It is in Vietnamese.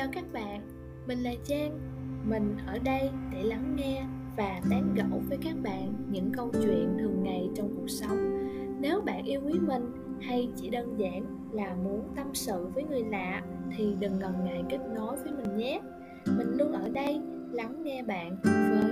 chào các bạn, mình là Trang. Mình ở đây để lắng nghe và tán gẫu với các bạn những câu chuyện thường ngày trong cuộc sống. Nếu bạn yêu quý mình hay chỉ đơn giản là muốn tâm sự với người lạ thì đừng ngần ngại kết nối với mình nhé. Mình luôn ở đây lắng nghe bạn với